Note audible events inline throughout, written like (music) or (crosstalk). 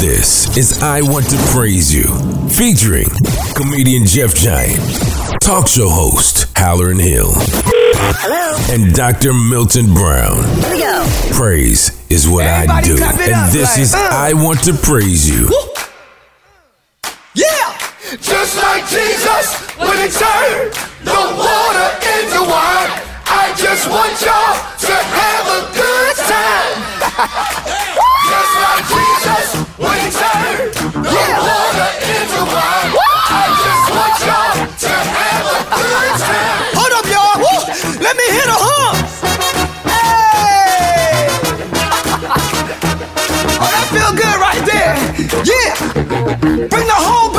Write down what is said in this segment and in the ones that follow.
This is I Want to Praise You, featuring comedian Jeff Giant, talk show host Hallerin Hill, Hello. and Dr. Milton Brown. Here we go. Praise is what Everybody I do, and up, this like, is uh. I Want to Praise You. Yeah! Just like Jesus, when he turned the water into wine, I just want y'all to have a good time. (laughs) Bring the whole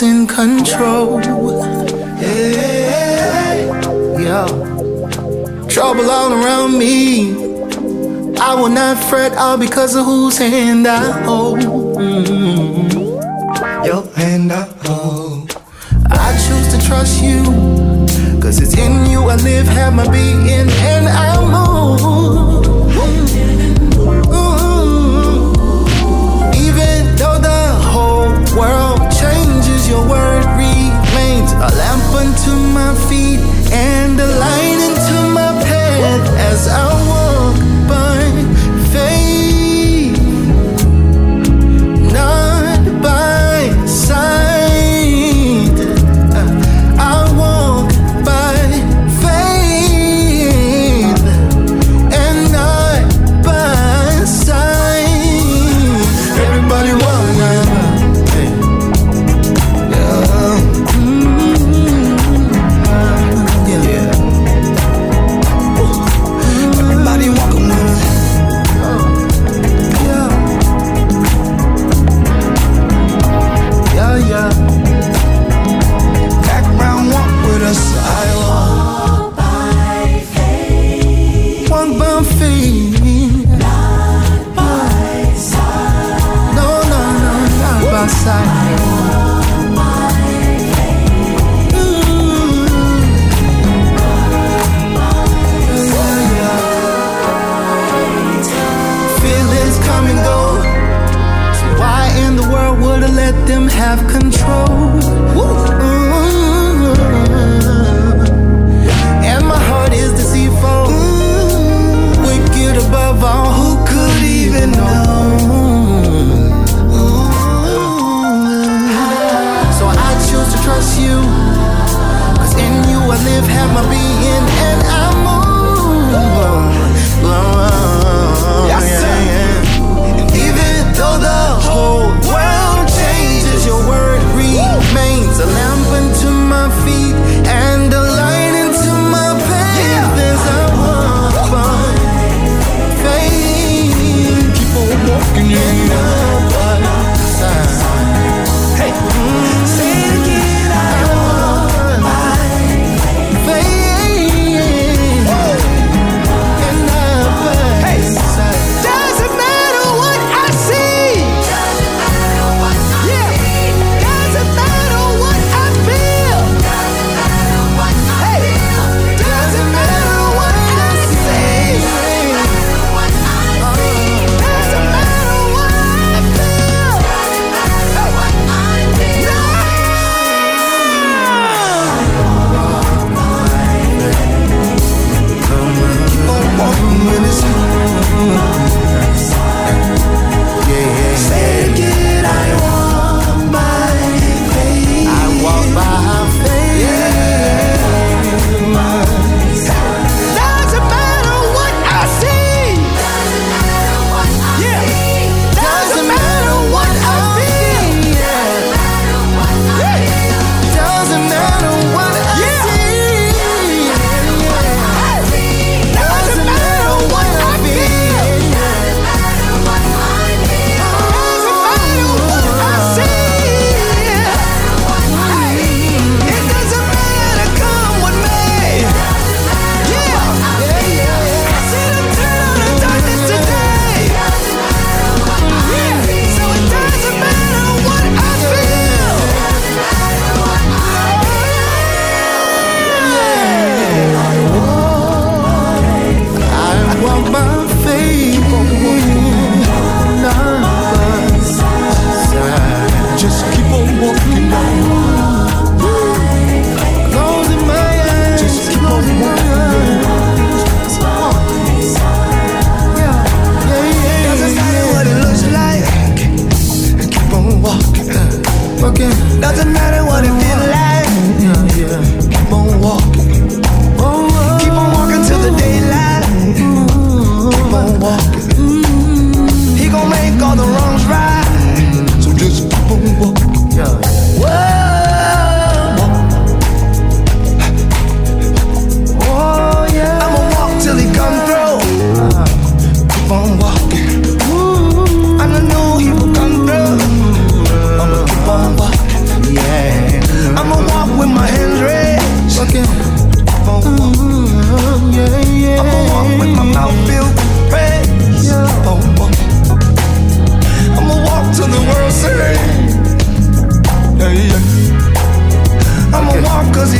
in control. Yeah, yeah. Trouble all around me. I will not fret all because of whose hand I hold. Mm-hmm. Your hand I hold. I choose to trust you. Cause it's in you I live, have my being, unto my feet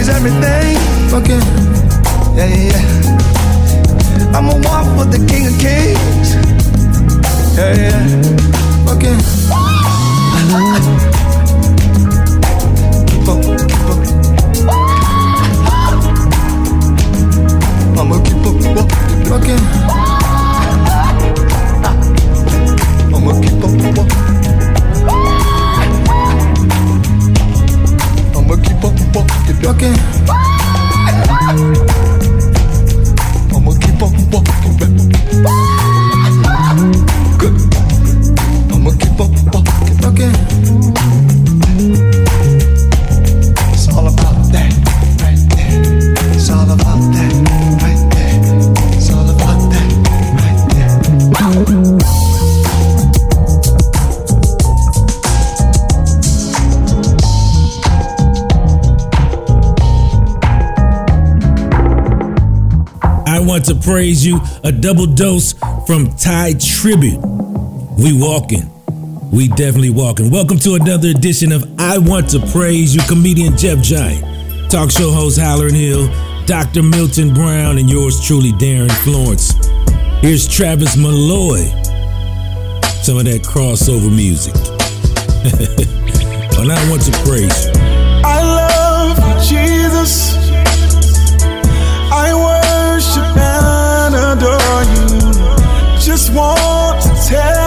she's everything. Fucking, yeah, yeah. I'm a walk with the king of kings. Yeah, yeah. Fucking. Keep up, keep up. I'ma keep up, keep up, keep up fucking. I'ma keep up, keep up. ducking. I'ma keep on walking. to praise you. A double dose from Ty Tribbett. We walking. We definitely walking. Welcome to another edition of I Want to Praise You. Comedian Jeff Giant, talk show host Hallerin Hill, Dr. Milton Brown, and yours truly, Darin Florence. Here's Travis Malloy. Some of that crossover music. (laughs) and I want to praise you. I love Jesus. adore you. Just want to tell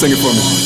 Sing it for me.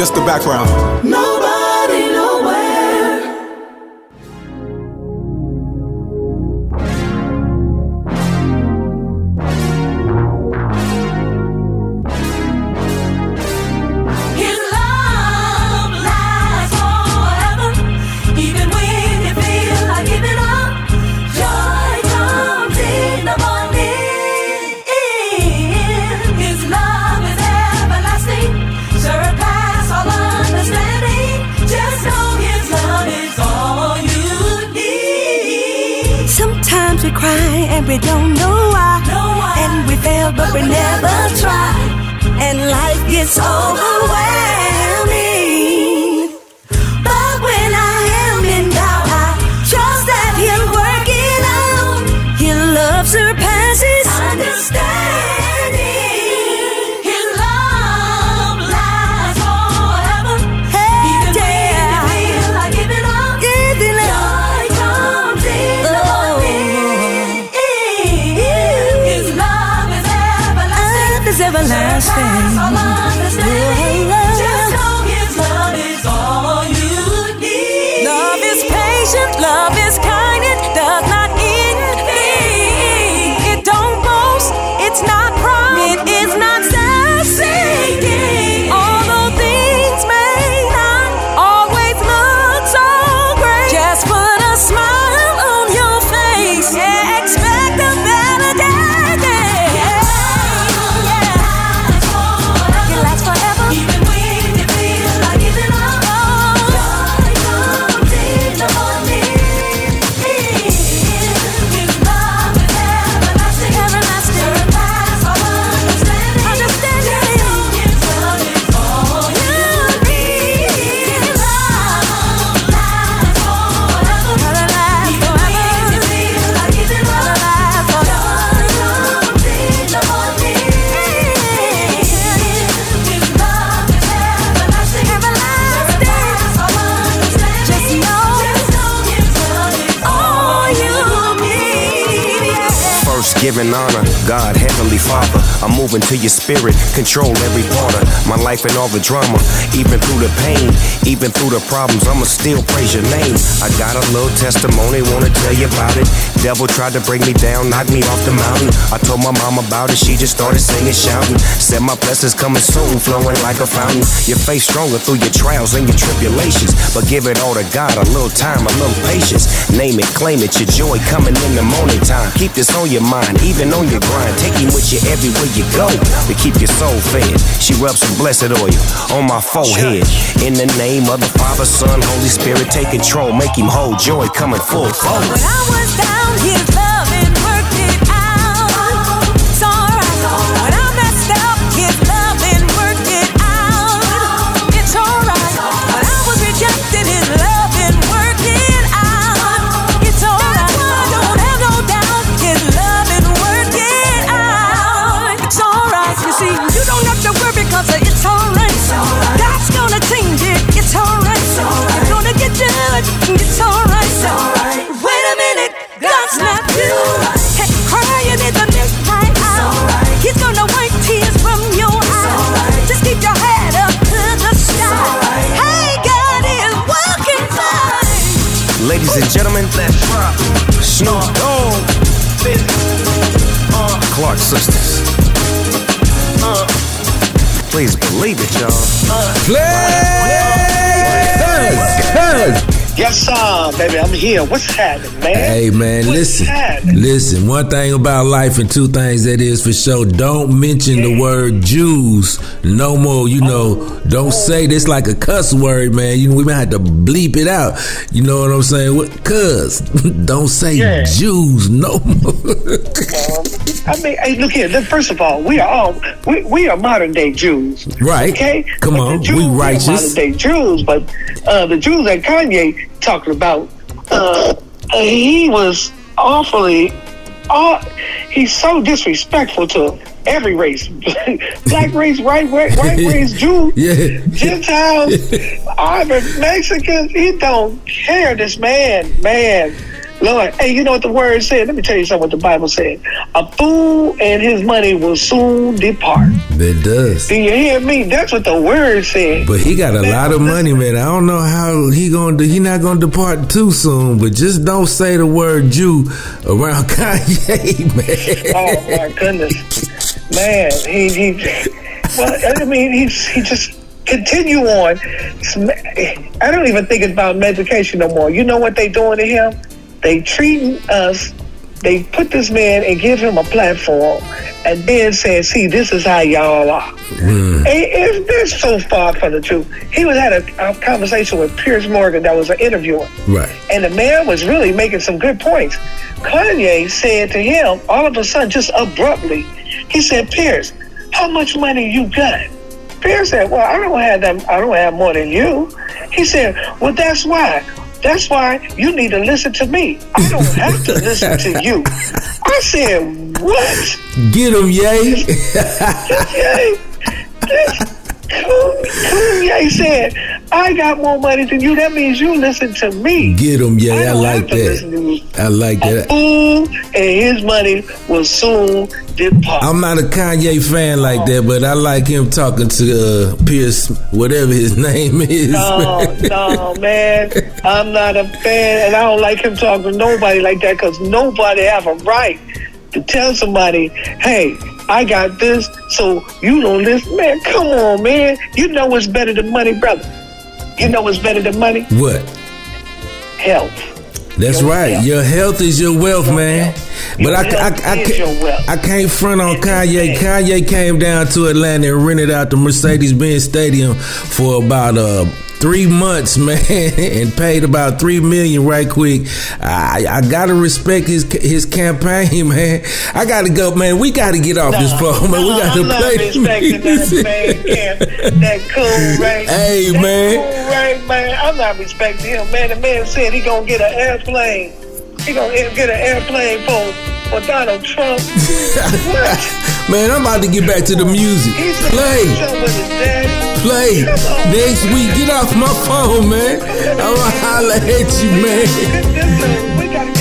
Just the background. Giving honor, God, Heavenly Father. I'm moving to your spirit, control every part of my life and all the drama. Even through the pain, even through the problems, I'ma still praise your name. I got a little testimony, wanna tell you about it. Devil tried to bring me down, knock me off the mountain. I told my mom about it, she just started singing, shouting. Said my blessings coming soon, flowing like a fountain. Your faith stronger through your trials and your tribulations. But give it all to God, a little time, a little patience. Name it, claim it, your joy coming in the morning time. Keep this on your mind, even on your grind. Take him with you everywhere you go to keep your soul fed. She rubs some blessed oil on my forehead. In the name of the Father, Son, Holy Spirit, take control, make him whole. Joy coming full force. When I was down, His and gentlemen, let's rock. Snoop Dogg. Uh, Clark Sisters. Uh, please believe it, y'all. Yes, sir, baby. I'm here. What's happening, man? Hey man, What's listen, happening? listen. One thing about life, and two things that is for sure. Don't mention the word Jews no more. You know, don't oh. say this like a cuss word, man. You know, we might have to bleep it out. You know what I'm saying? What? Cuz (laughs) don't say Yeah. Jews no more. I mean, hey, look here. First of all, we are all we, we are modern day Jews, right? okay? Come But on, Jews, we are righteous. modern day Jews, but uh, the Jews that Kanye talking about, uh, he was awfully, aw he's so disrespectful to every race, (laughs) black race, white race, white (laughs) race, Jew, Yeah. Gentiles, (laughs) Arabs, Mexicans. He don't care. This man, man. Lord, hey, you know what the word said? Let me tell you something what the Bible said. A fool and his money will soon depart. It does. Do you hear me? That's what the word said. But he got a lot of money, man. I don't know how he gonna do. He not gonna depart too soon. But just don't say the word Jew around (laughs) Kanye, man. Oh my goodness, man! He he. Well, I mean, he's he just continue on. I don't even think it's about medication no more. You know what they doing to him? They treating us. They put this man and give him a platform, and then say, "See, this is how y'all are." Mm. And it's, that's so far from the truth. He was had a, a conversation with Pierce Morgan that was an interviewer. Right. And the man was really making some good points. Kanye said to him, all of a sudden, just abruptly, he said, Pierce, how much money you got? Pierce said, Well, I don't have that I don't have more than you. He said, Well, that's why. That's why you need to listen to me. I don't have to listen to you. I said, What? Get him, yay. Yay. Kanye said, I got more money than you. That means you listen to me. Get him, yeah, I, don't like that. I like A that. fool and his money will soon depart. I'm not a Kanye fan like that, but I like him talking to uh, Pierce, whatever his (laughs) name is. No, no, man. I'm not a fan, and I don't like him talking to nobody like that because nobody have a right to tell somebody, "Hey, I got this, so you don't listen." Man, come on, man. You know what's better than money, brother. You know what's better than money? What? Health. That's Your right. wealth. Your health is your wealth, man. But Your I, I, I, can't. I can't front on Kanye. Kanye came down to Atlanta and rented out the Mercedes-Benz Stadium for about uh, three months, (laughs) man, and paid about three million right quick. I, I gotta respect his his campaign, (laughs) man. I gotta go, man. We gotta get off this phone, man. we gotta I'm not play respecting that man. That cool Ray. (laughs) Hey, that man. Cool Ray, man. I'm not respecting him, man. The man said he gonna get an airplane. He gonna get an airplane for for Donald Trump. Man, I'm about to get back to the music. Play. Play next week. Get off my phone, man. I'm gonna holler at you, man. Get this little- We gotta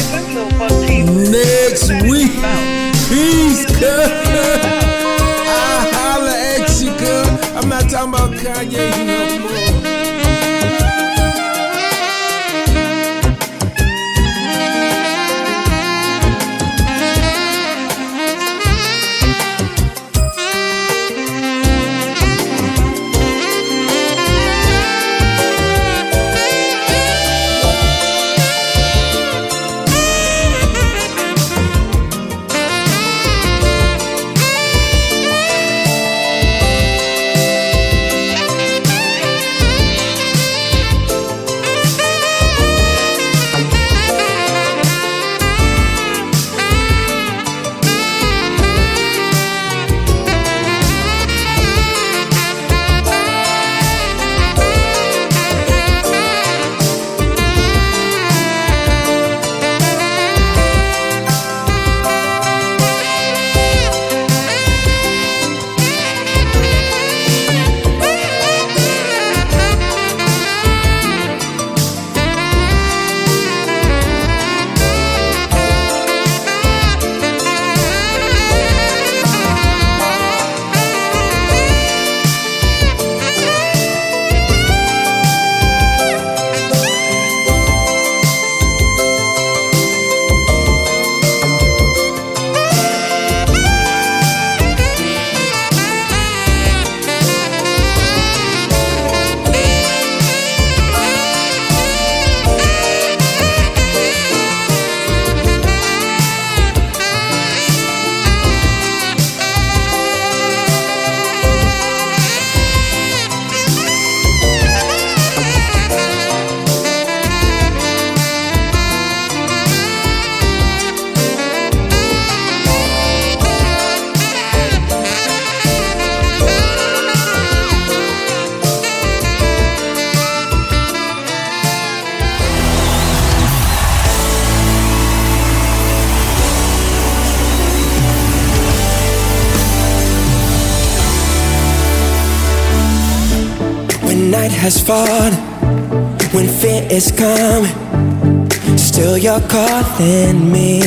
is coming, still you're calling me.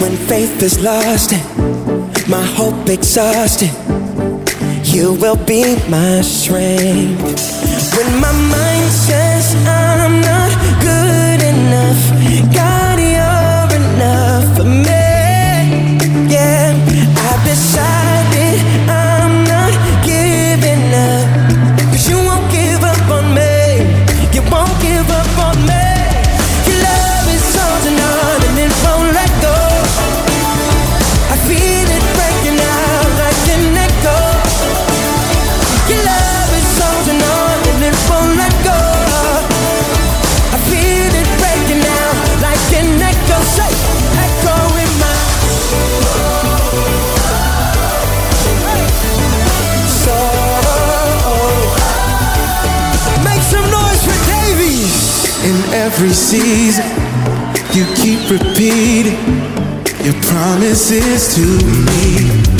When faith is lost and my hope exhausted, you will be my strength. When my mind says I'm not good enough. season. You keep repeating your promises to me.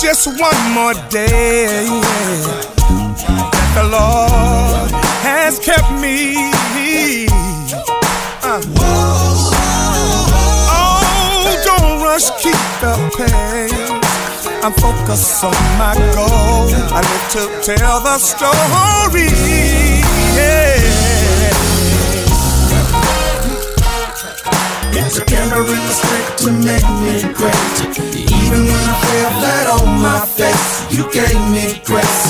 Just one more day that the Lord has kept me. Uh. Oh, don't rush, keep the pace. I'm focused on my goal. I live to tell the story. Yeah. It's a canary stick to make me great. Even when I fell flat on my face, you gave me grace.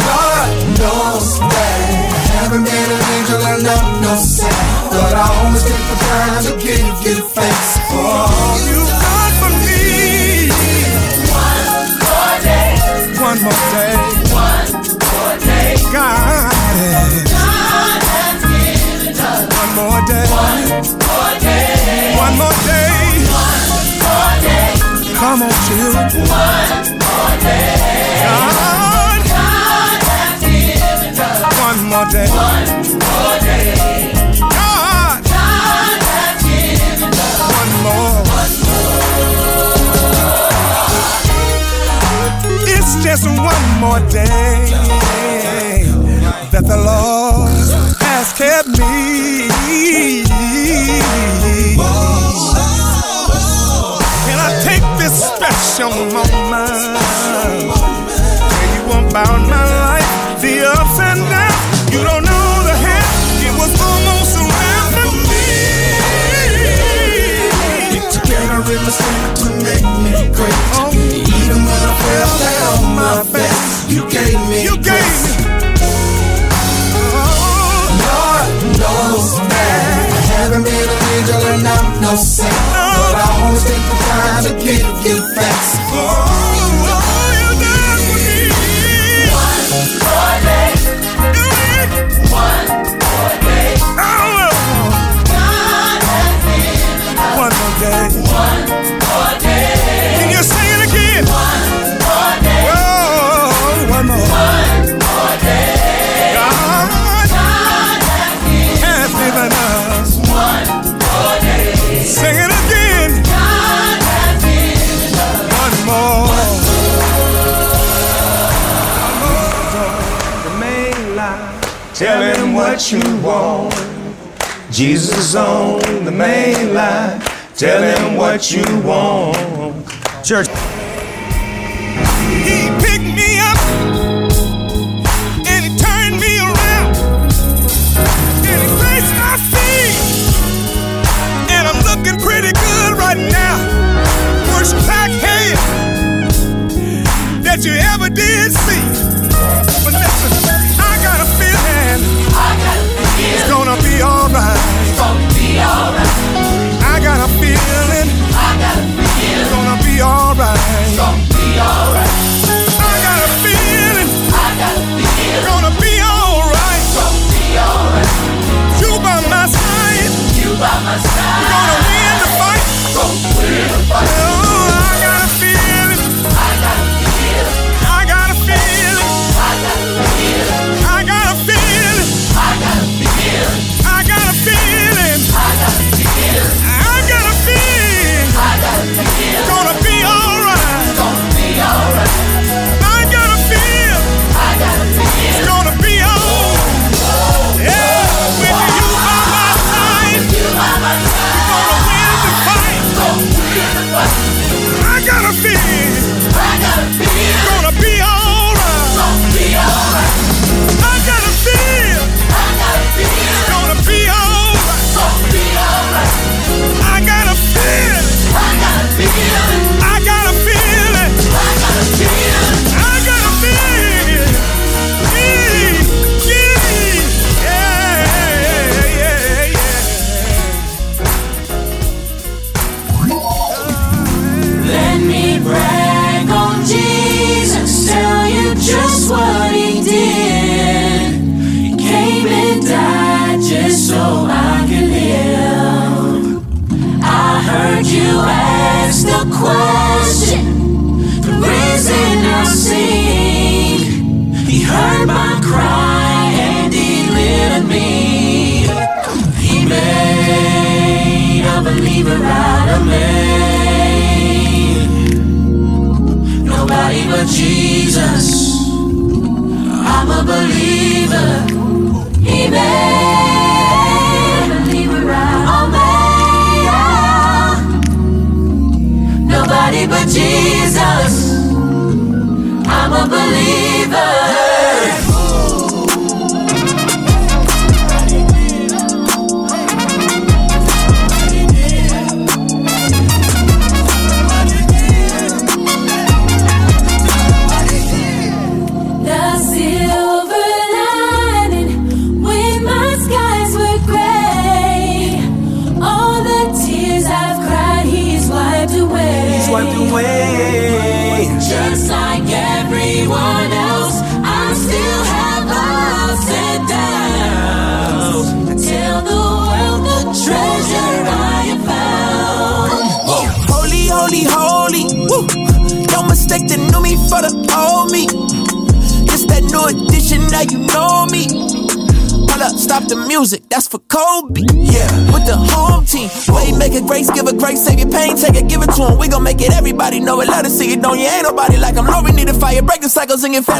Lord knows that I haven't been an angel, I know no sin. But I always take the time to give you thanks for all You've done for me. One more day. One more day. day. One more day. One more day. Come on, children. One more day. God. God has given us one more day. One more day. God. God has given us one more. One more. It's just one more day that the Lord has kept me. Can I take this special moment? Tell you about my life, the ups and downs. You don't know the half. It was almost a wrap for me. Together in the to make me great. Oh, Even when I fell down my face, and real angel and I'm no saint. But I always take the time to give you thanks. One, one, one. What you want. Jesus on the main line. Tell him what you want. Church. He picked me up and he turned me around and he placed my feet and I'm looking pretty good right now. Worst back head that you ever did see. But listen, feeling it's gonna be alright. it's gonna be alright. I got a feeling it's gonna be alright. it's gonna be alright. I got a feeling it's gonna be alright. it's gonna be alright. You by my side. You by my side. Gonna win the fight. Gonna win the fight.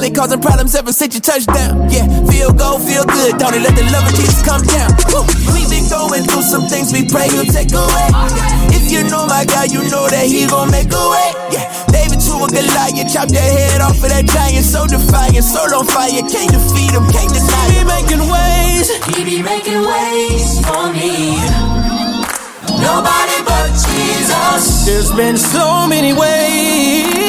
Finally causing problems ever since you touched down. Yeah, feel go, feel good. Don't it let the love of Jesus come down. Woo. We been going through some things we pray He'll take away. If you know my God, you know that he gon' make a way. Yeah, David to a Goliath, chop that head off of that giant. So defiant, so on fire, can't defeat him, can't deny him. He be making ways, he be making ways for me. Nobody but Jesus. There's been so many ways.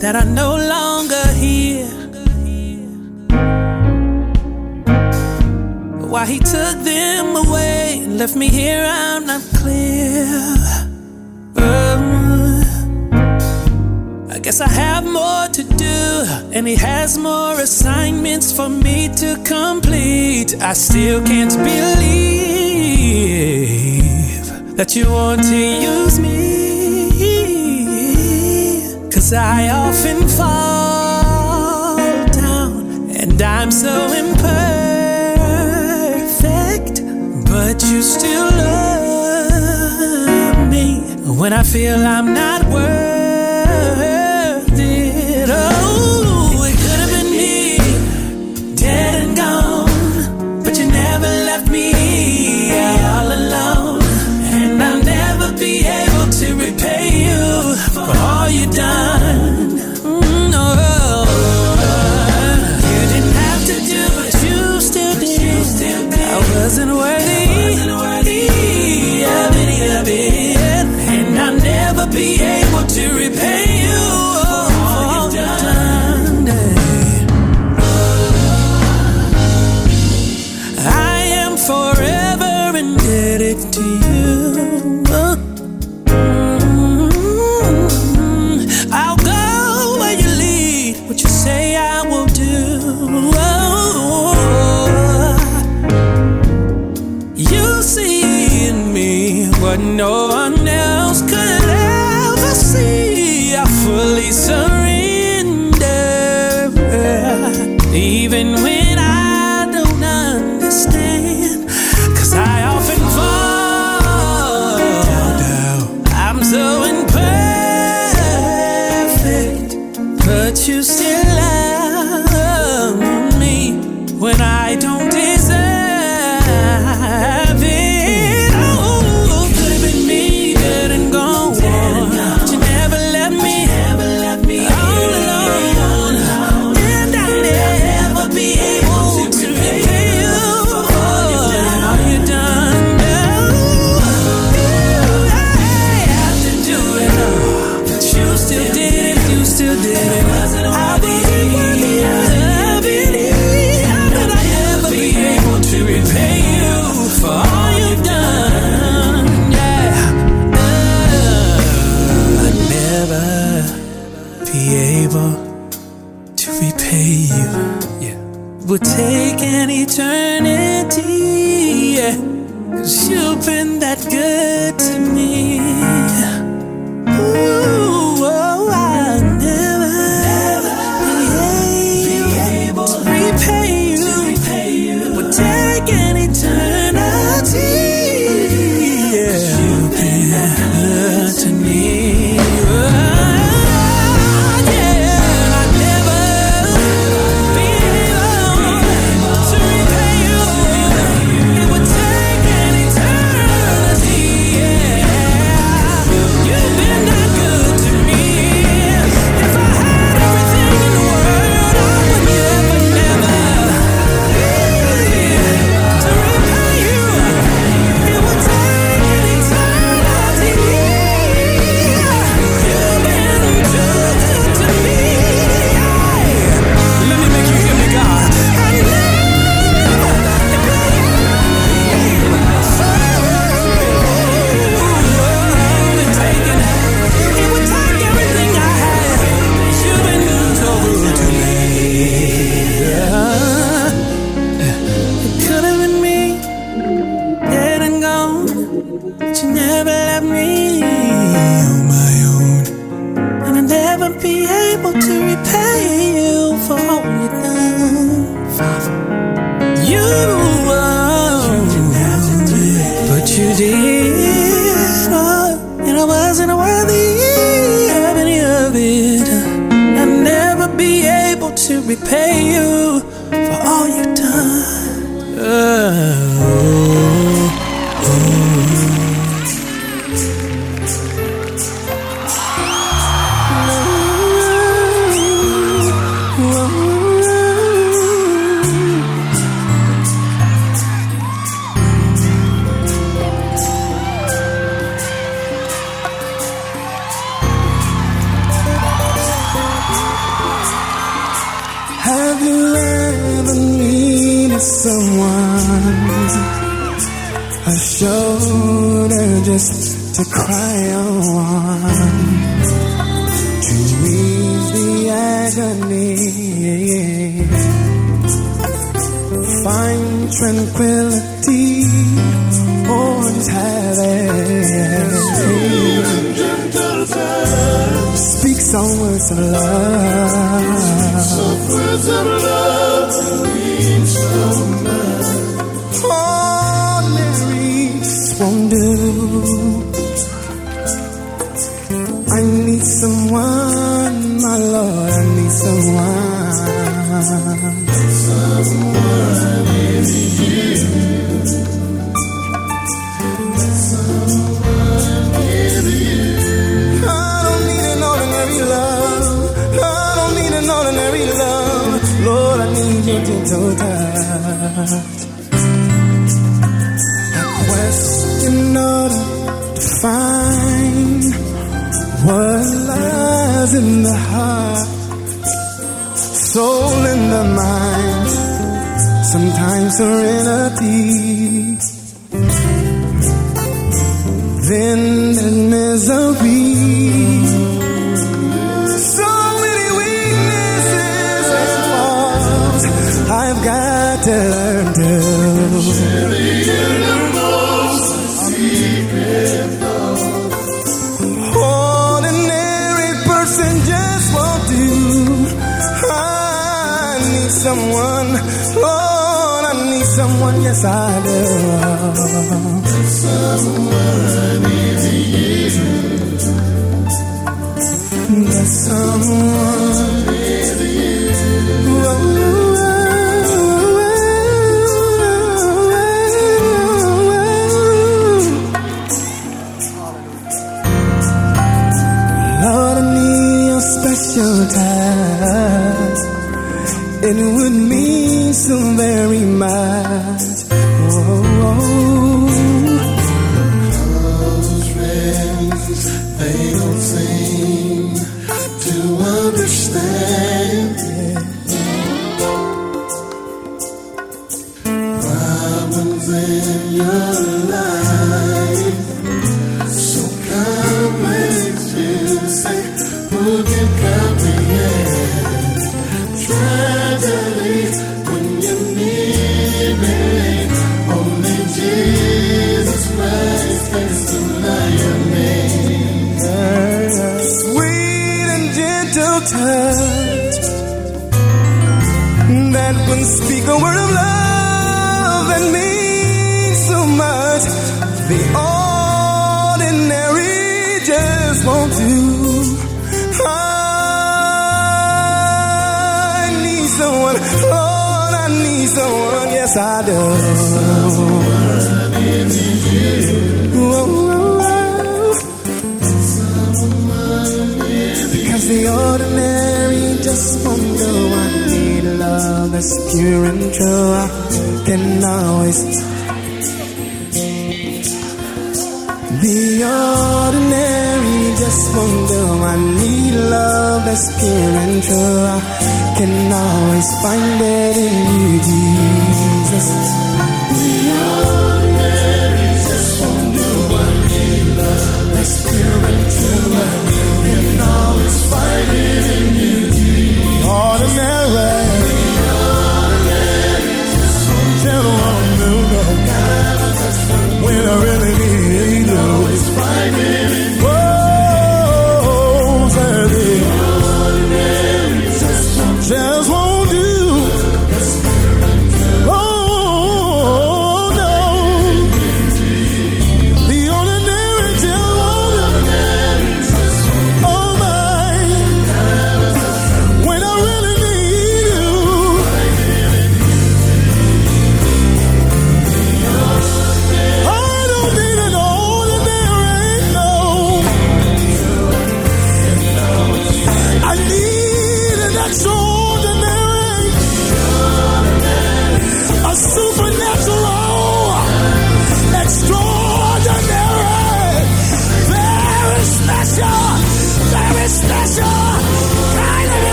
that are no longer here. Why he took them away and left me here, I'm not clear. Um, I guess I have more to do, and he has more assignments for me to complete. I still can't believe that you want to use me. I often fall down, and I'm so imperfect, but you still love me when I feel I'm not worth. see.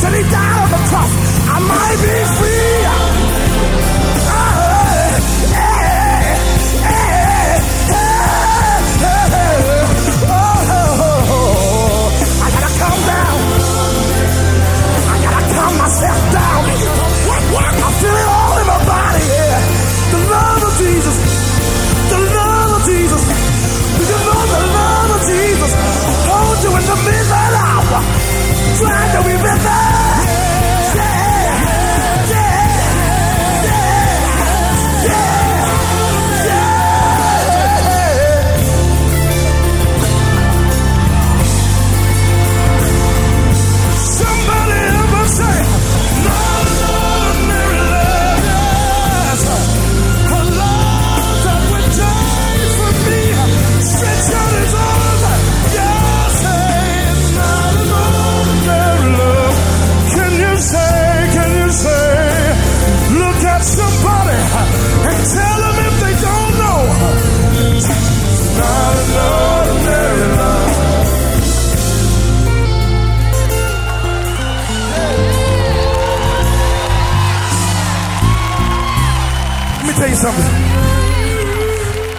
Said He died on the cross. I might be free.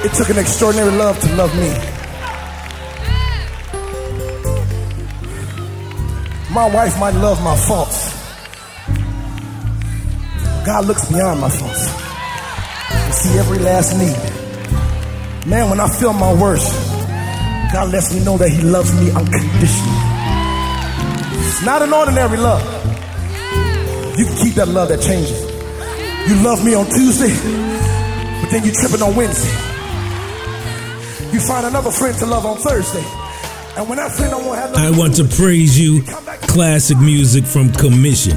It took an extraordinary love to love me. My wife might love my faults. God looks beyond my faults and see every last need. Man, when I feel my worst, God lets me know that He loves me unconditionally. It's not an ordinary love. You can keep that love that changes. You love me on Tuesday, but then you tripping on Wednesday. Find another friend to love on Thursday. And when that friend don't have no I want to praise you. Classic music from Commission.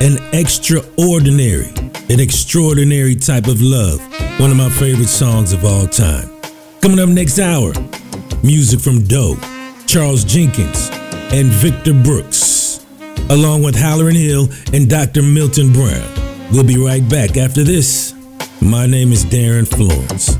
An extraordinary, an extraordinary type of love. One of my favorite songs of all time. Coming up next hour, music from Doe, Charles Jenkins, and Victor Brooks, along with Hallerin Hill and Dr. Milton Brown. We'll be right back after this. My name is Darin Florence.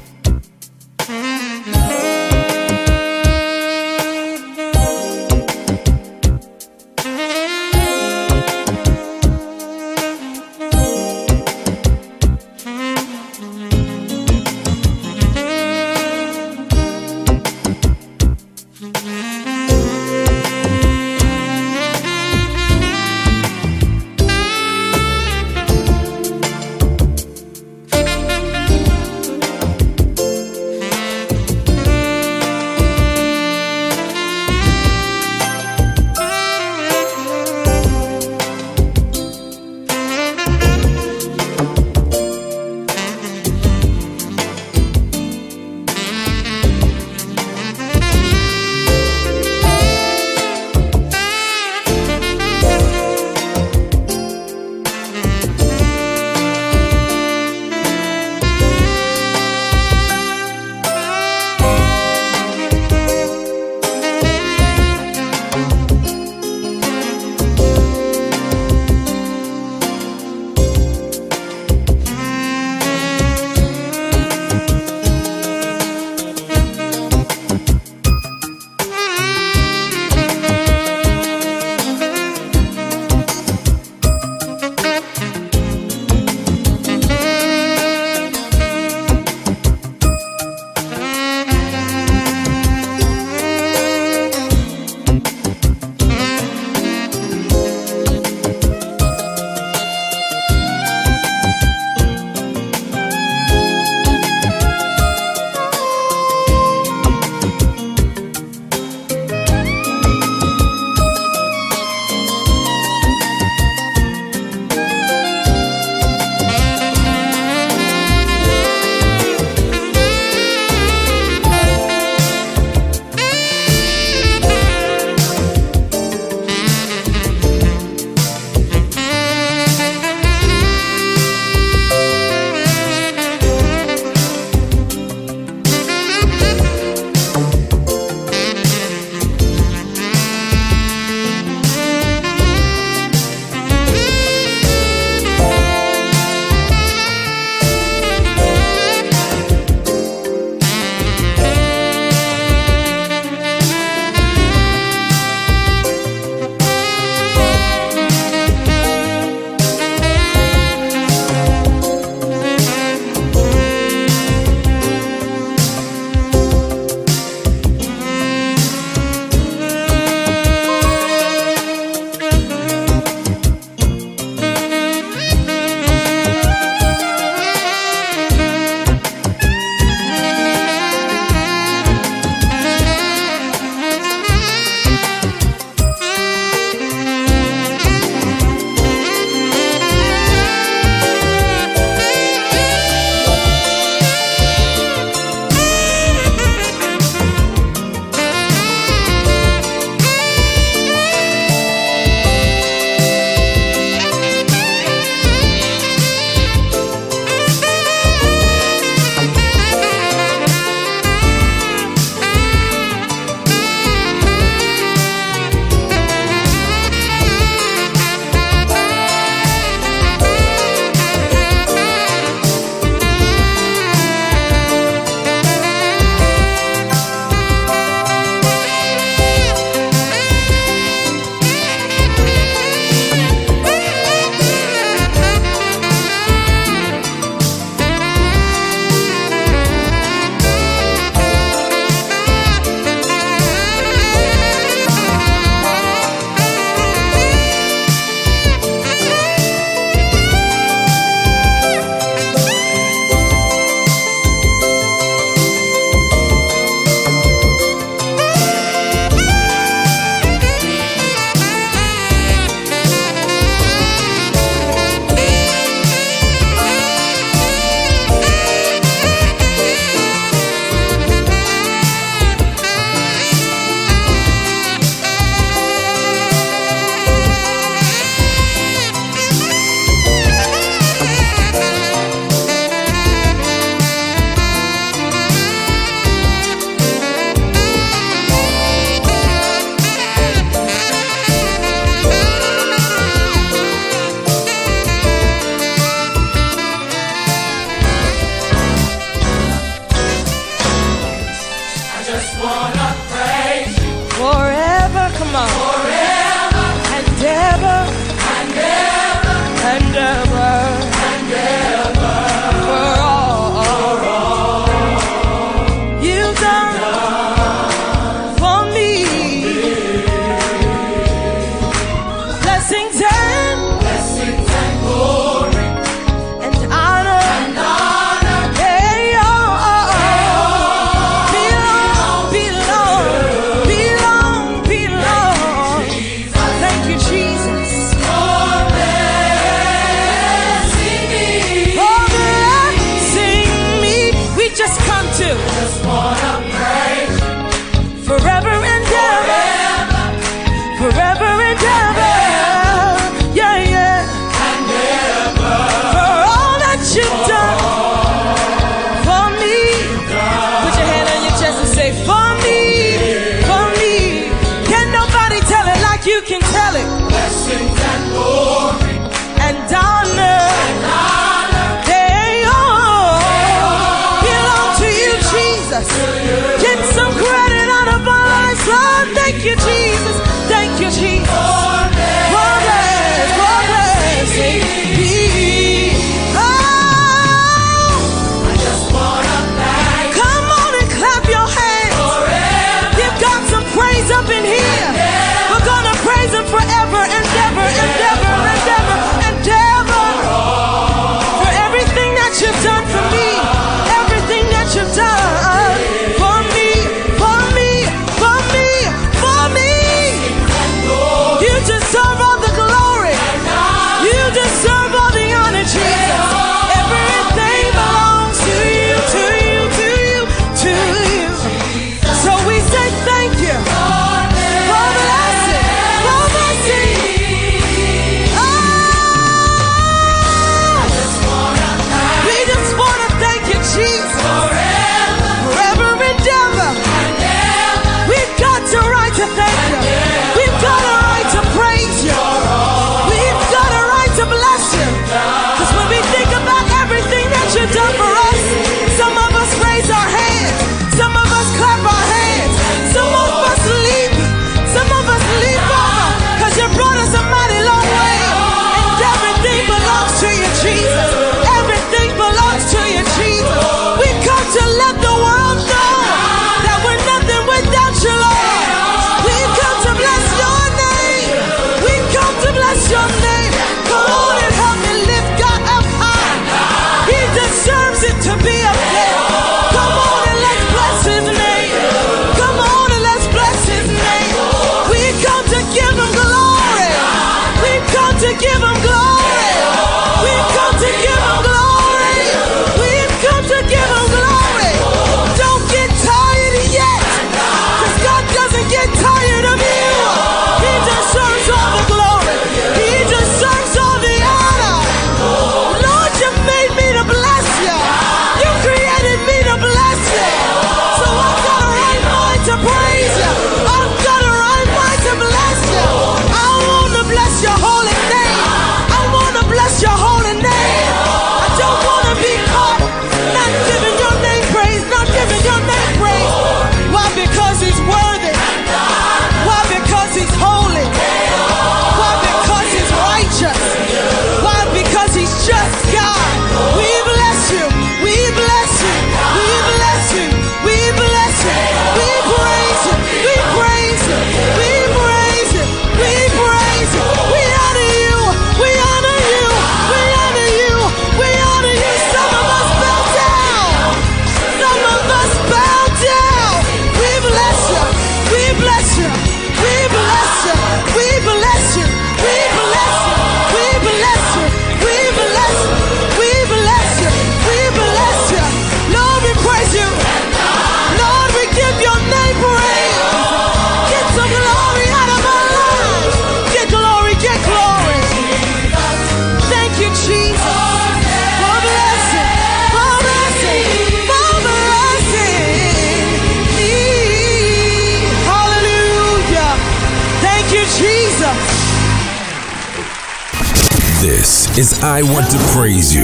I Want to Praise You,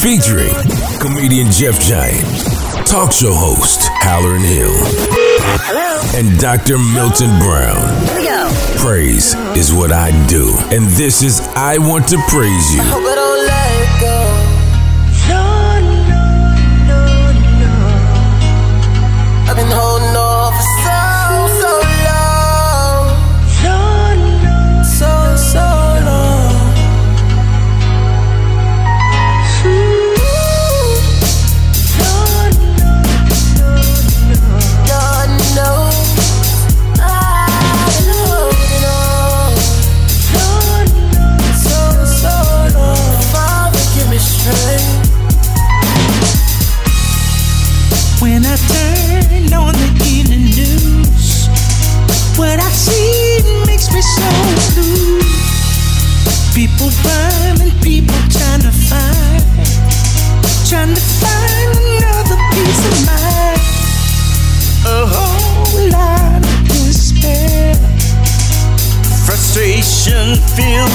featuring comedian Jeff Giant, talk show host Hallerin Hill, Hello. and Dr. Milton Brown. Here we go. Praise is what I do, and this is I Want to Praise You. feel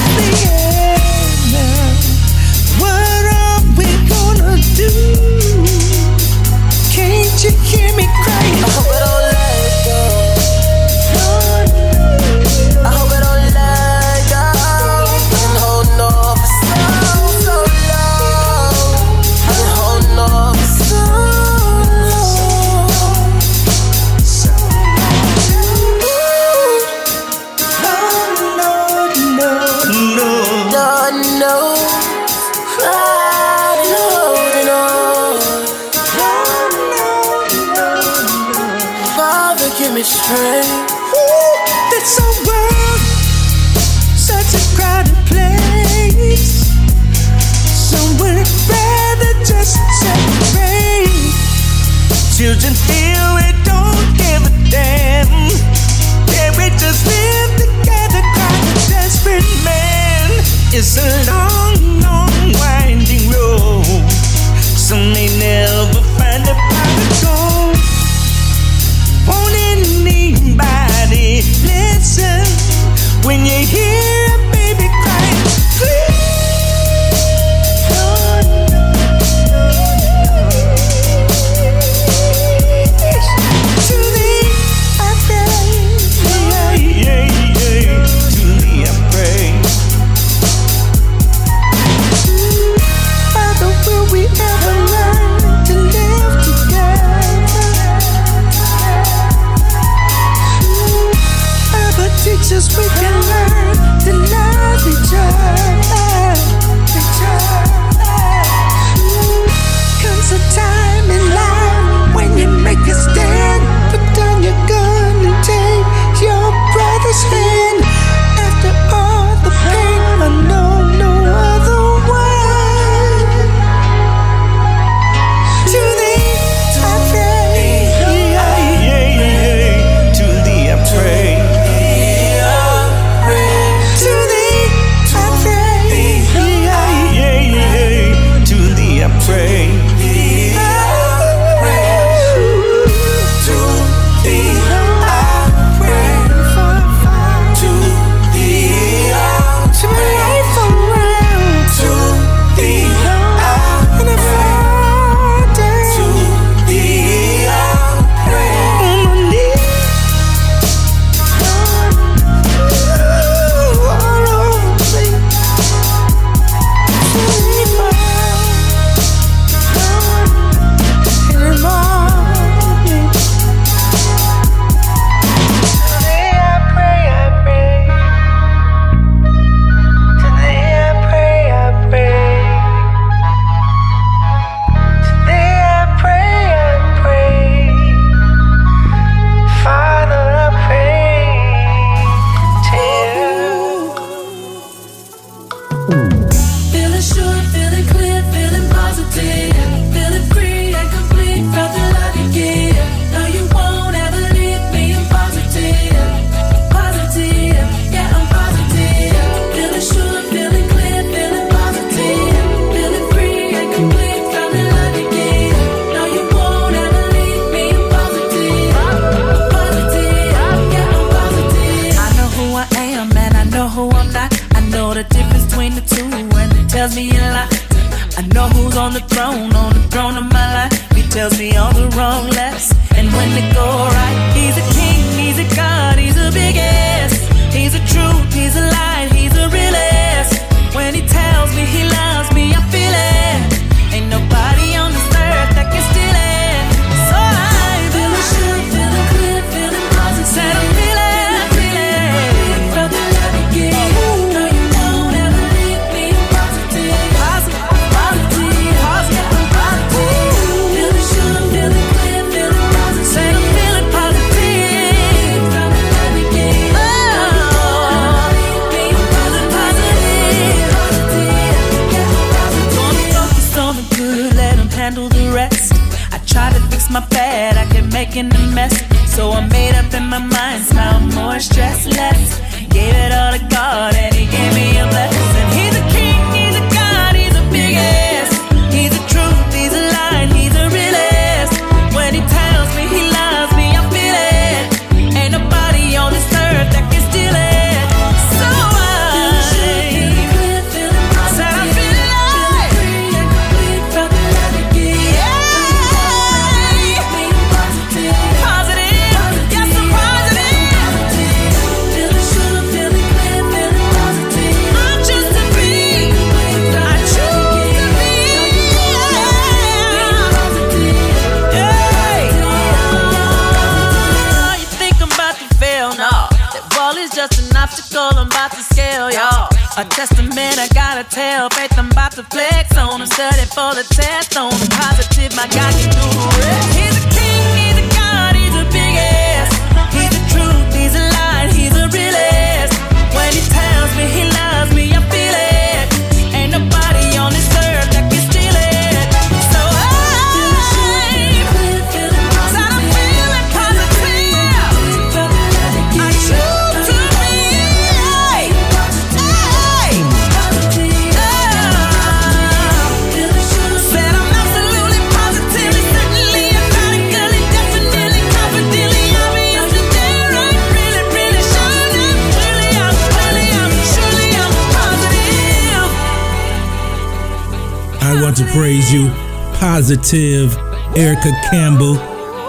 positive Erica Campbell.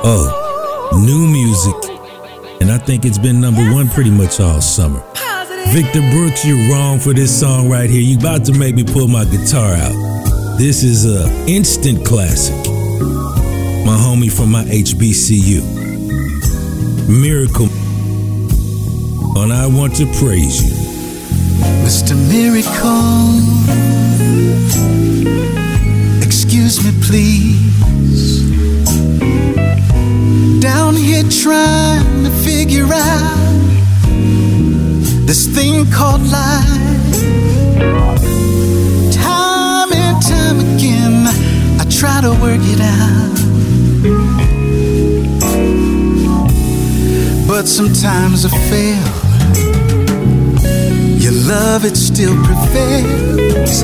Oh, new music. And I think it's been number one pretty much all summer. Victor Brooks, you're wrong for this song right here. You about to make me pull my guitar out. This is a instant classic. My homie from my HBCU. Miracle. And I want to praise you. Mr. Miracle. Excuse me, please. Down here trying to figure out this thing called life. Time and time again, I try to work it out. But sometimes I fail. Your love, it still prevails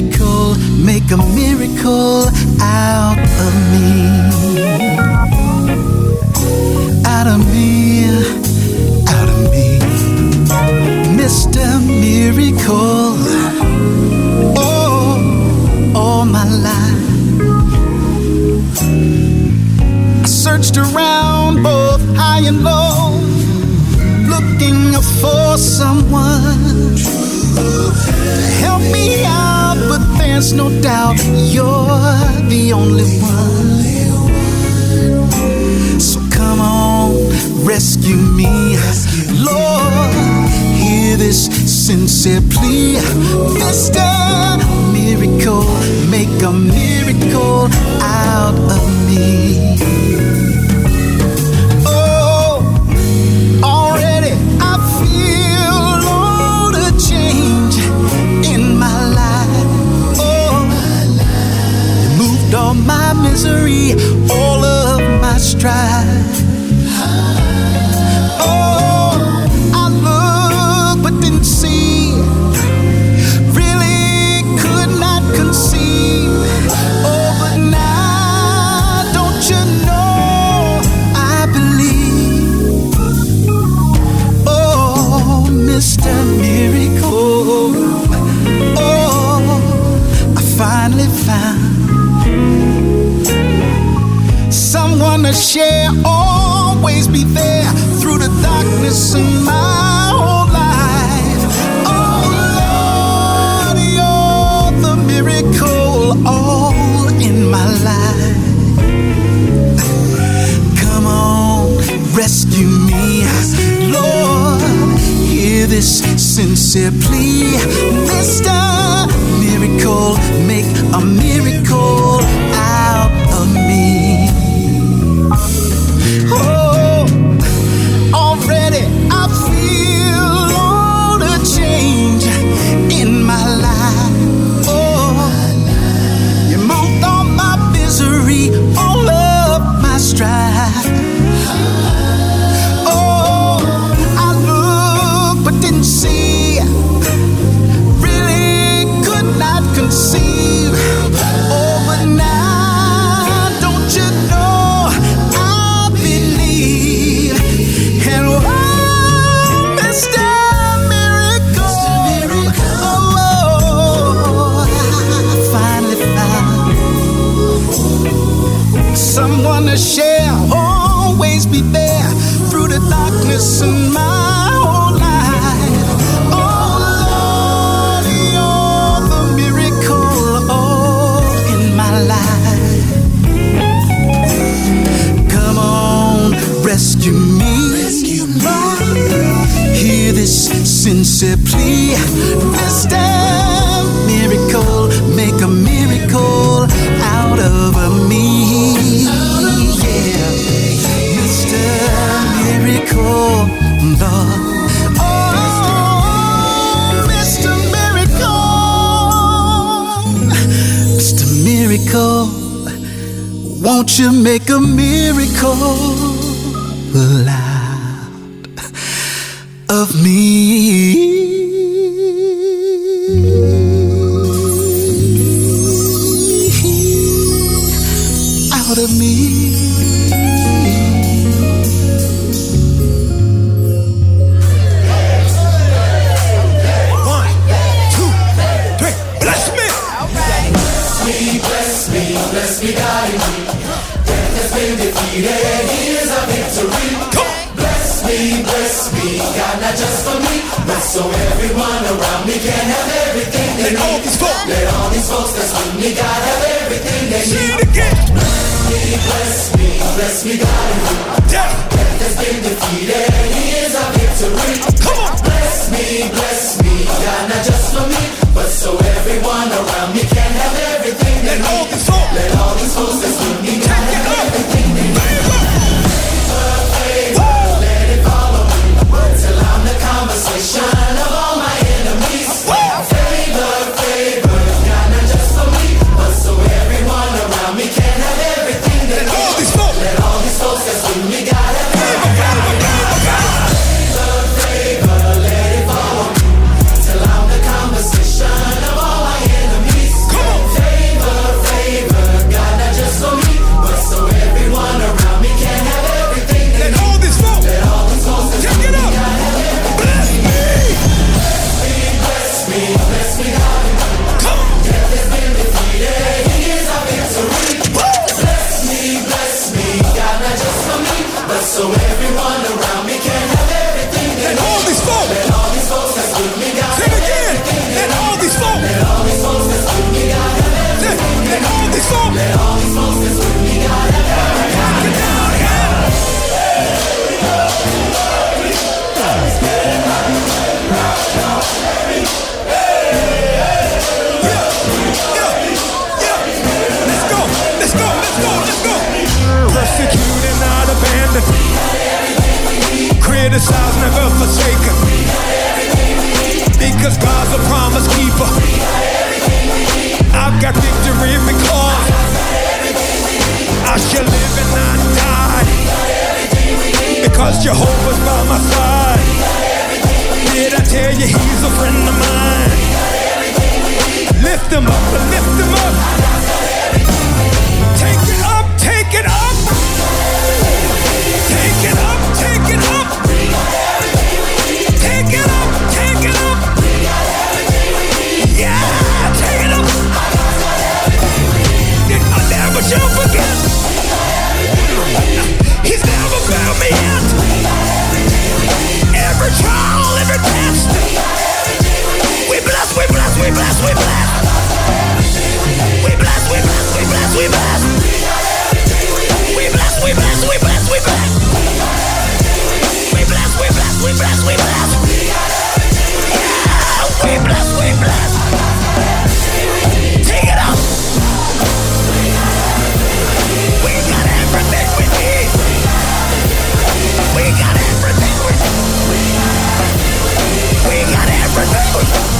miracle, make a miracle out of me. Out of me, out of me. Mr. Miracle, oh, all my life. I searched around both high and low, looking for someone. Help me out. But there's no doubt you're the only one. So come on, rescue me, Lord. Hear this sincere plea, Mister Miracle, make a miracle out of me. misery, all of my strife. be there through the darkness in my whole life. Oh Lord, you're the miracle all in my life. Come on, rescue me, Lord. Hear this sincere plea, Mister Miracle, make a miracle. Jehovah's by my side. Did I tell you he's a friend of mine? Lift him up, lift him up. we blast. We blast, we blast, we blast, we blast. We blast, we blast, we blast, we blast. We blast, we blast, we blast, we blast. We blast, we blast. Take it off. We got everything we need. We got everything we need. We got everything we need.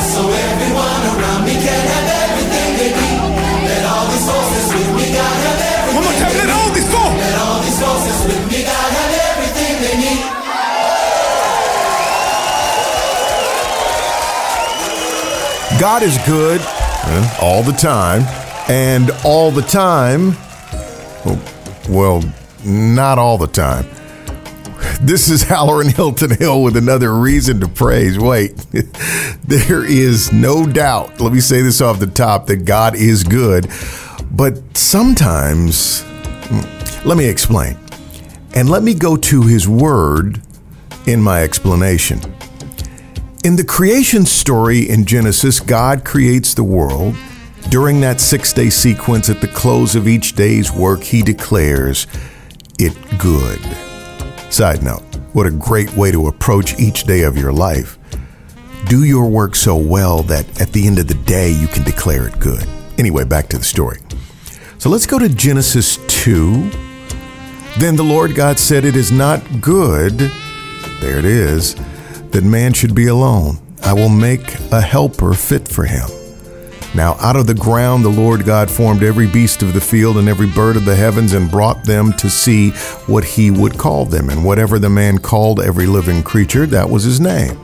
God is good uh, all the time, and all the time, well, not all the time. This is (laughs) Hallerin Hilton Hill with another reason to praise. Wait, (laughs) there is no doubt, let me say this off the top, that God is good, but sometimes, mm, let me explain. And let me go to his word in my explanation. In the creation story in Genesis, God creates the world. During that six day sequence, at the close of each day's work, he declares it good. Side note, what a great way to approach each day of your life. Do your work so well that at the end of the day, you can declare it good. Anyway, back to the story. So let's go to Genesis 2. Then the Lord God said, It is not good, there it is, that man should be alone. I will make a helper fit for him. Now, out of the ground, the Lord God formed every beast of the field and every bird of the heavens and brought them to see what he would call them. And whatever the man called every living creature, that was his name.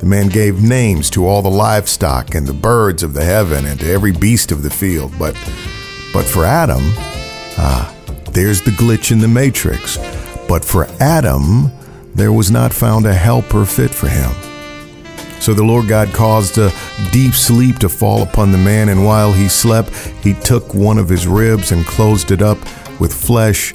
The man gave names to all the livestock and the birds of the heaven and to every beast of the field. But, but for Adam, ah, there's the glitch in the matrix. But for Adam, there was not found a helper fit for him. So the Lord God caused a deep sleep to fall upon the man, and while he slept, he took one of his ribs and closed it up with flesh.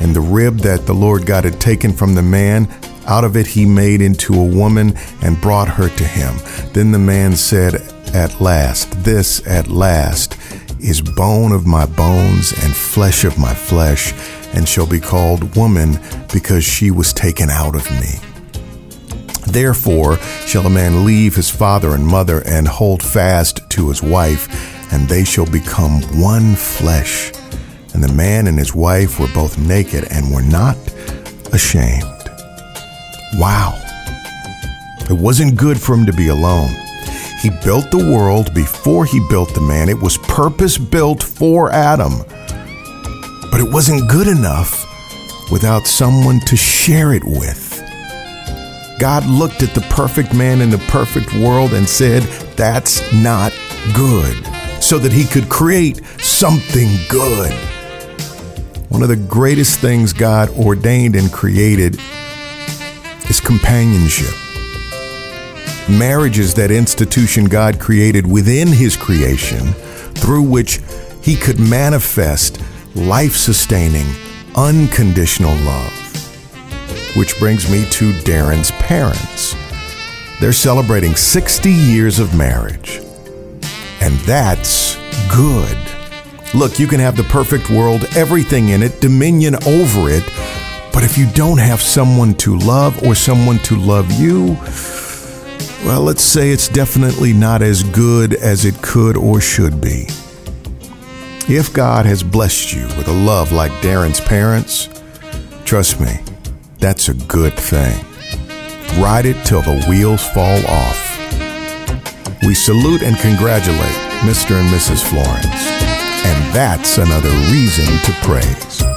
And the rib that the Lord God had taken from the man, out of it he made into a woman and brought her to him. Then the man said, At last, this at last is bone of my bones and flesh of my flesh, and shall be called woman because she was taken out of me. Therefore shall a man leave his father and mother and hold fast to his wife, and they shall become one flesh. And the man and his wife were both naked and were not ashamed. Wow. It wasn't good for him to be alone. He built the world before he built the man. It was purpose built for Adam. But it wasn't good enough without someone to share it with. God looked at the perfect man in the perfect world and said, That's not good, so that he could create something good. One of the greatest things God ordained and created is companionship. Marriage is that institution God created within his creation through which he could manifest life sustaining, unconditional love. Which brings me to Darin's parents. They're celebrating 60 years of marriage. And that's good. Look, you can have the perfect world, everything in it, dominion over it, but if you don't have someone to love or someone to love you, well, let's say it's definitely not as good as it could or should be. If God has blessed you with a love like Darin's parents, trust me, that's a good thing. Ride it till the wheels fall off. We salute and congratulate Mr. and Mrs. Florence. And that's another reason to praise.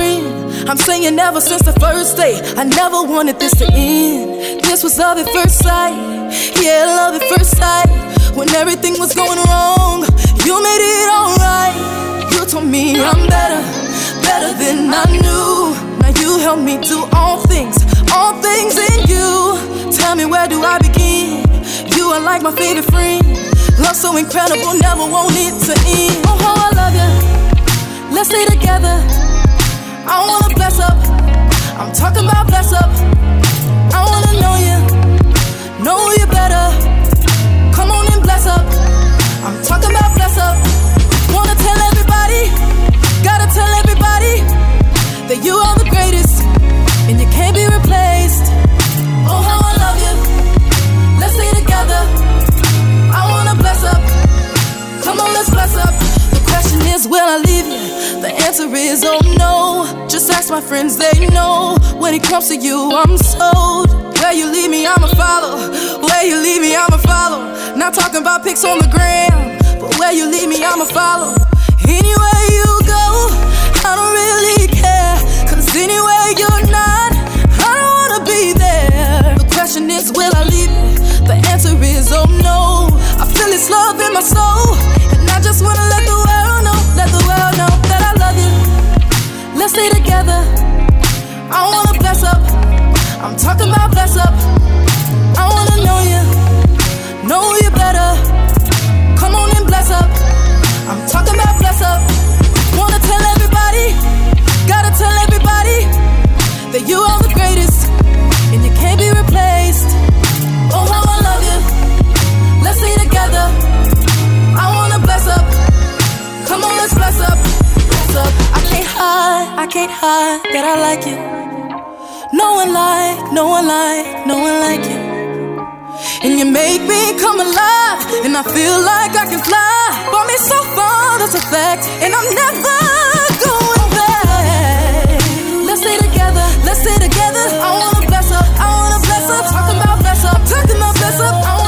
Friend. I'm saying never since the first day. I never wanted this to end. This was love at first sight. Yeah, love at first sight. When everything was going wrong, you made it alright. You told me I'm better, better than I knew. Now you help me do all things, all things in you. Tell me where do I begin? You are like my favorite friend. Love so incredible, never want it to end. Oh, how I love you. Let's stay together. I wanna bless up. I'm talking about bless up. I wanna know you, know you better. Come on and bless up. I'm talking about bless up. Wanna tell everybody, gotta tell everybody that you are the greatest and you can't be replaced. Oh, how I love you. Let's stay together. I wanna bless up. Come on, let's bless up. Question is, will I leave you? The answer is, oh no. Just ask my friends, they know. When it comes to you, I'm sold. Where you leave me, I'ma follow. Where you leave me, I'ma follow. Not talking about pics on the gram, but where you leave me, I'ma follow. Anywhere you go, I don't really care. Cause anywhere you're not, question is, will I leave? The answer is, oh no. I feel this love in my soul. And I just wanna let the world know, let the world know that I love you. Let's stay together. I wanna bless up. I'm talking about bless up. I wanna know you, know you better. Come on and bless up. I'm talking about bless up. Wanna tell everybody, gotta tell everybody that you are the greatest and you can't be replaced. Up. Bless up. I can't hide, I can't hide that I like you. No one like, no one like, no one like you. And you make me come alive, and I feel like I can fly. Brought me so far, that's a fact, and I'm never going back. Let's stay together, let's stay together. I wanna bless up, I wanna bless up. Talking about bless up, talking about bless up.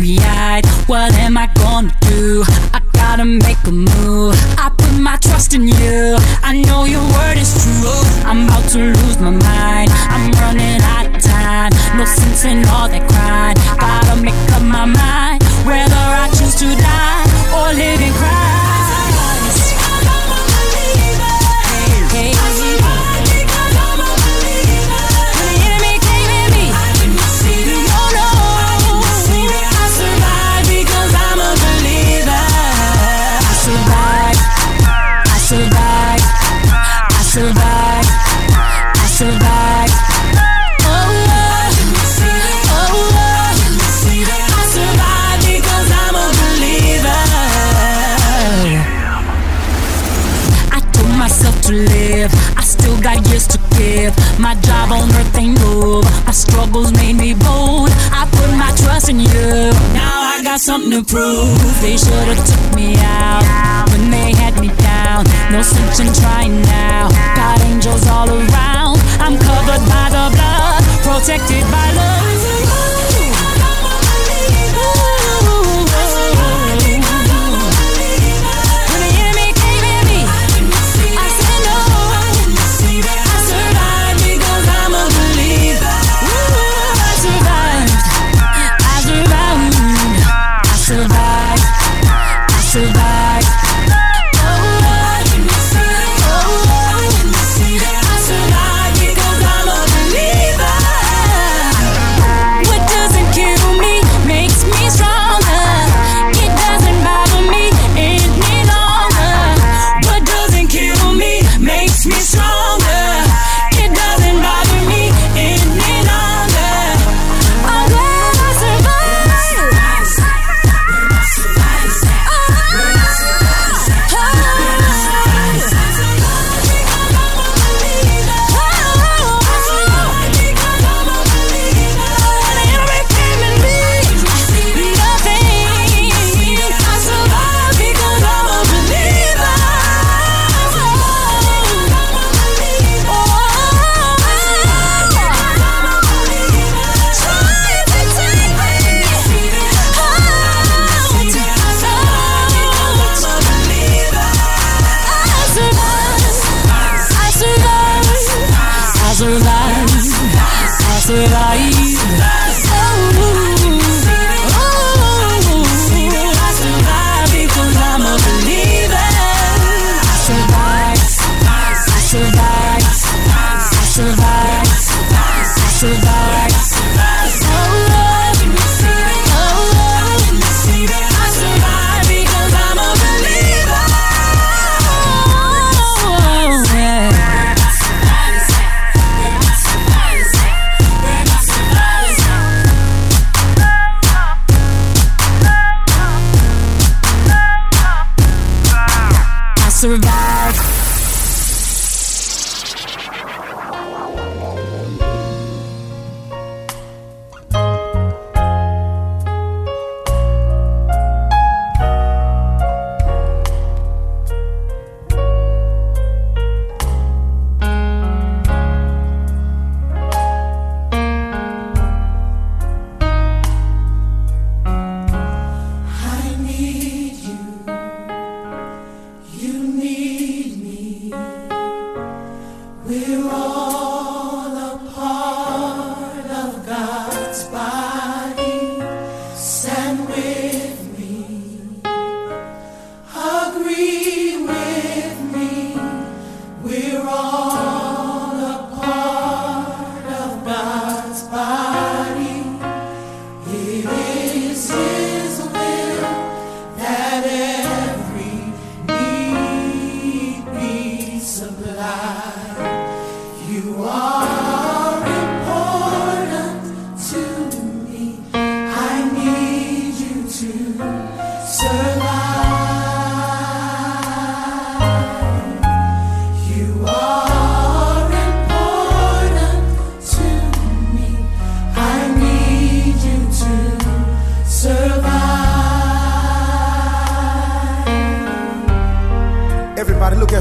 Teary eyed. What am I gonna do? I gotta make a move. I put my trust in you. I know your word is true. I'm about to lose my mind. I'm running out of time. No sense in all that years to give. My job on earth ain't move. My struggles made me bold. I put my trust in you. Now I got something to prove. They should've took me out when they had me down. No sense in trying now. Got angels all around. I'm covered by the blood, protected by love.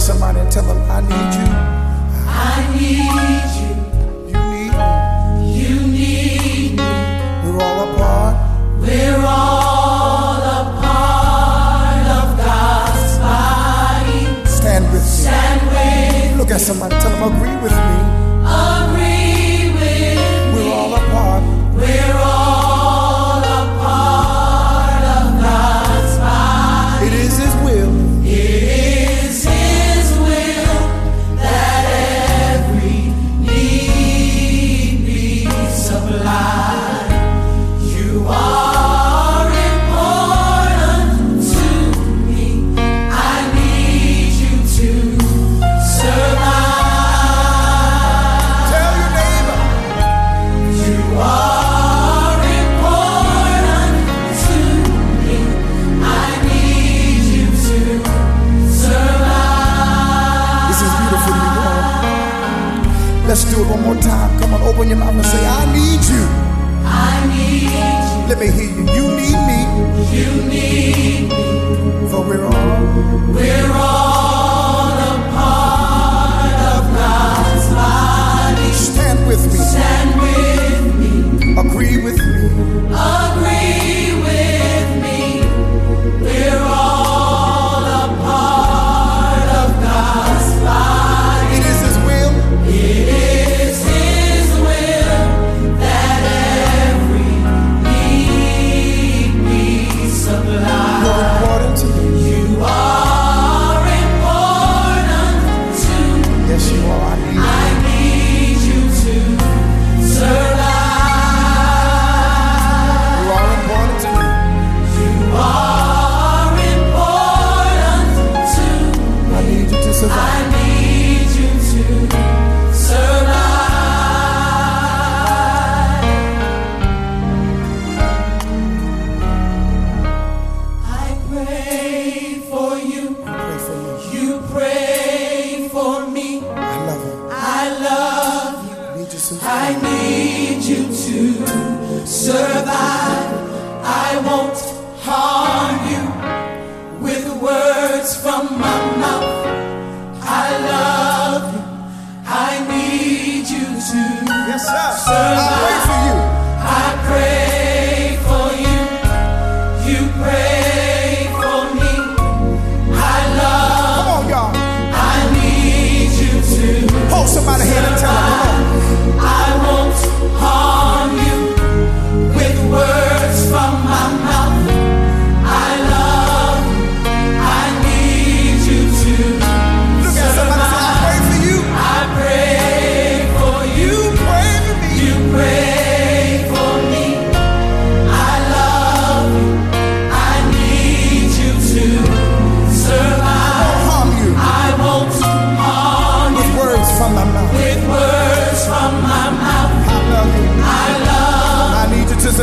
somebody and tell them, I need you. I need you. You need me. You need me. We're all apart. We're all a part of God's body. Stand with me. Stand with Look at somebody, tell them, agree with me. open your mouth and say, I need you. I need you. Let me hear you. You need me. You need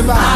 survive.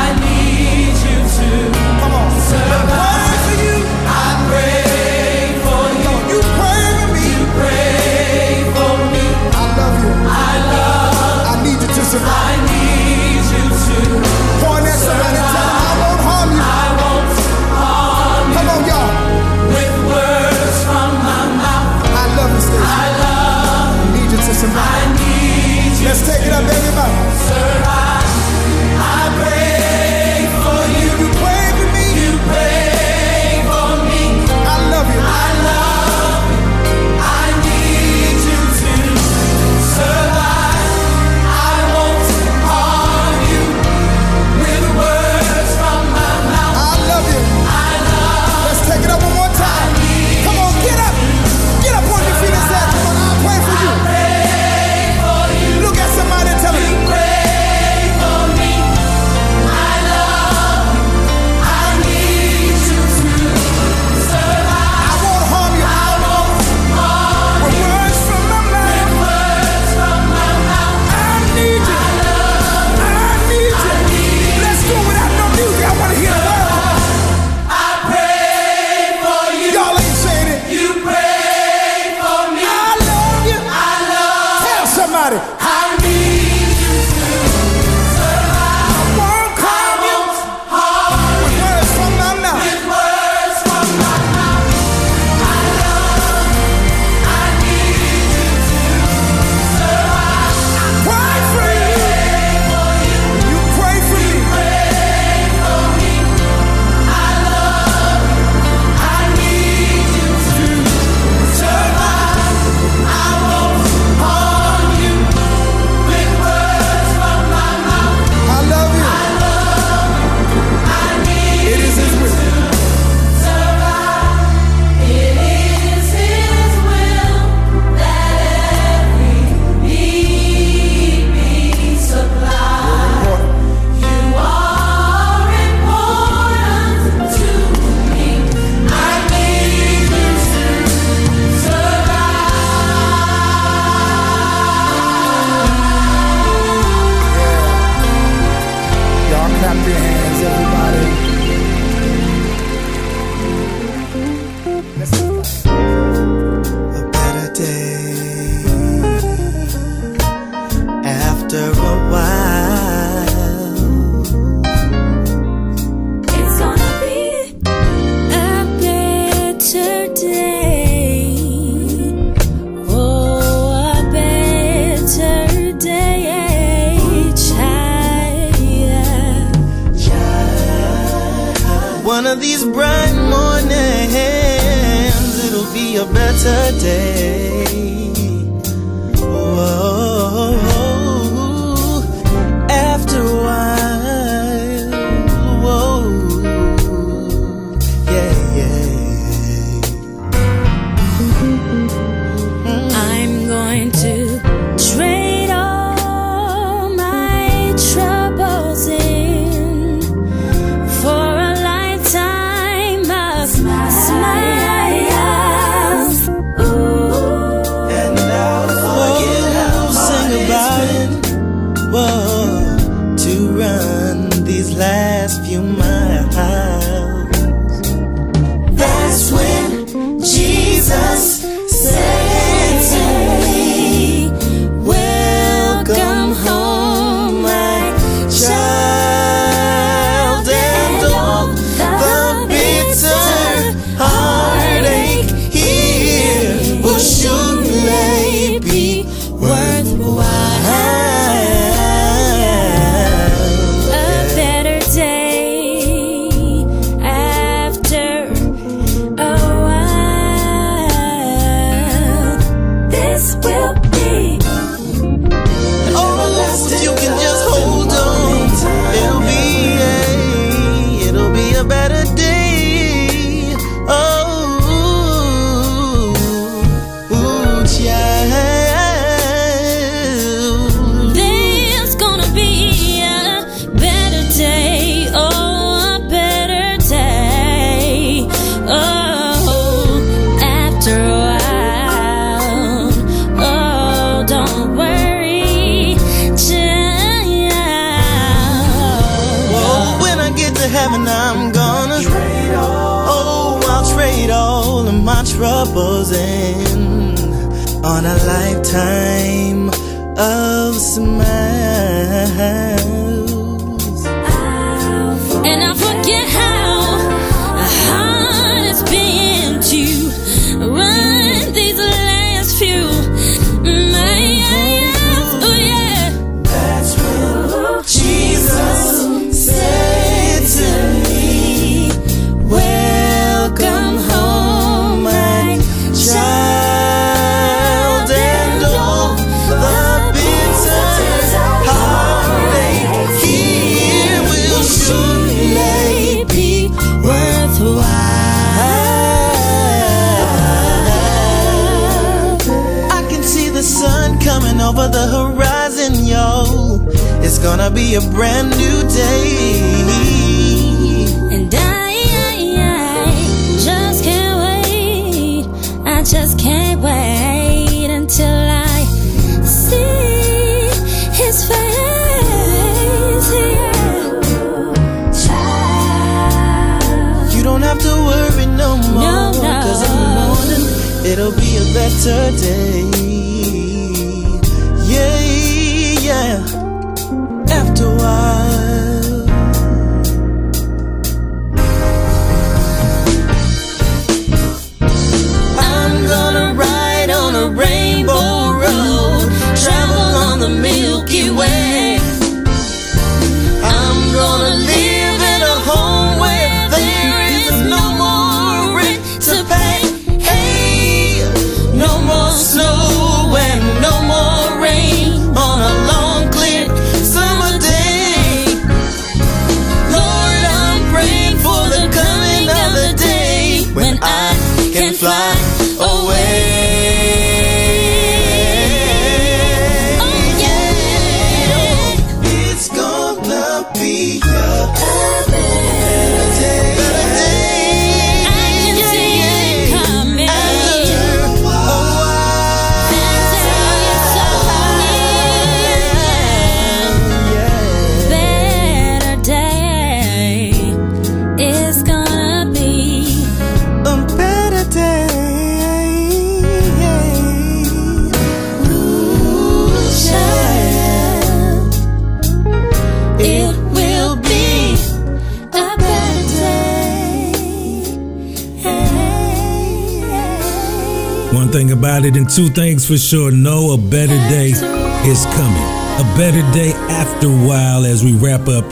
For sure. Know a better day is coming. A better day after a while as we wrap up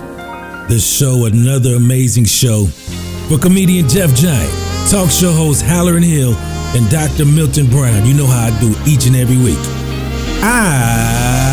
the show. Another amazing show for comedian Jeff Giant, talk show host Hallerin Hill, and Dr. Milton Brown. You know how I do each and every week. I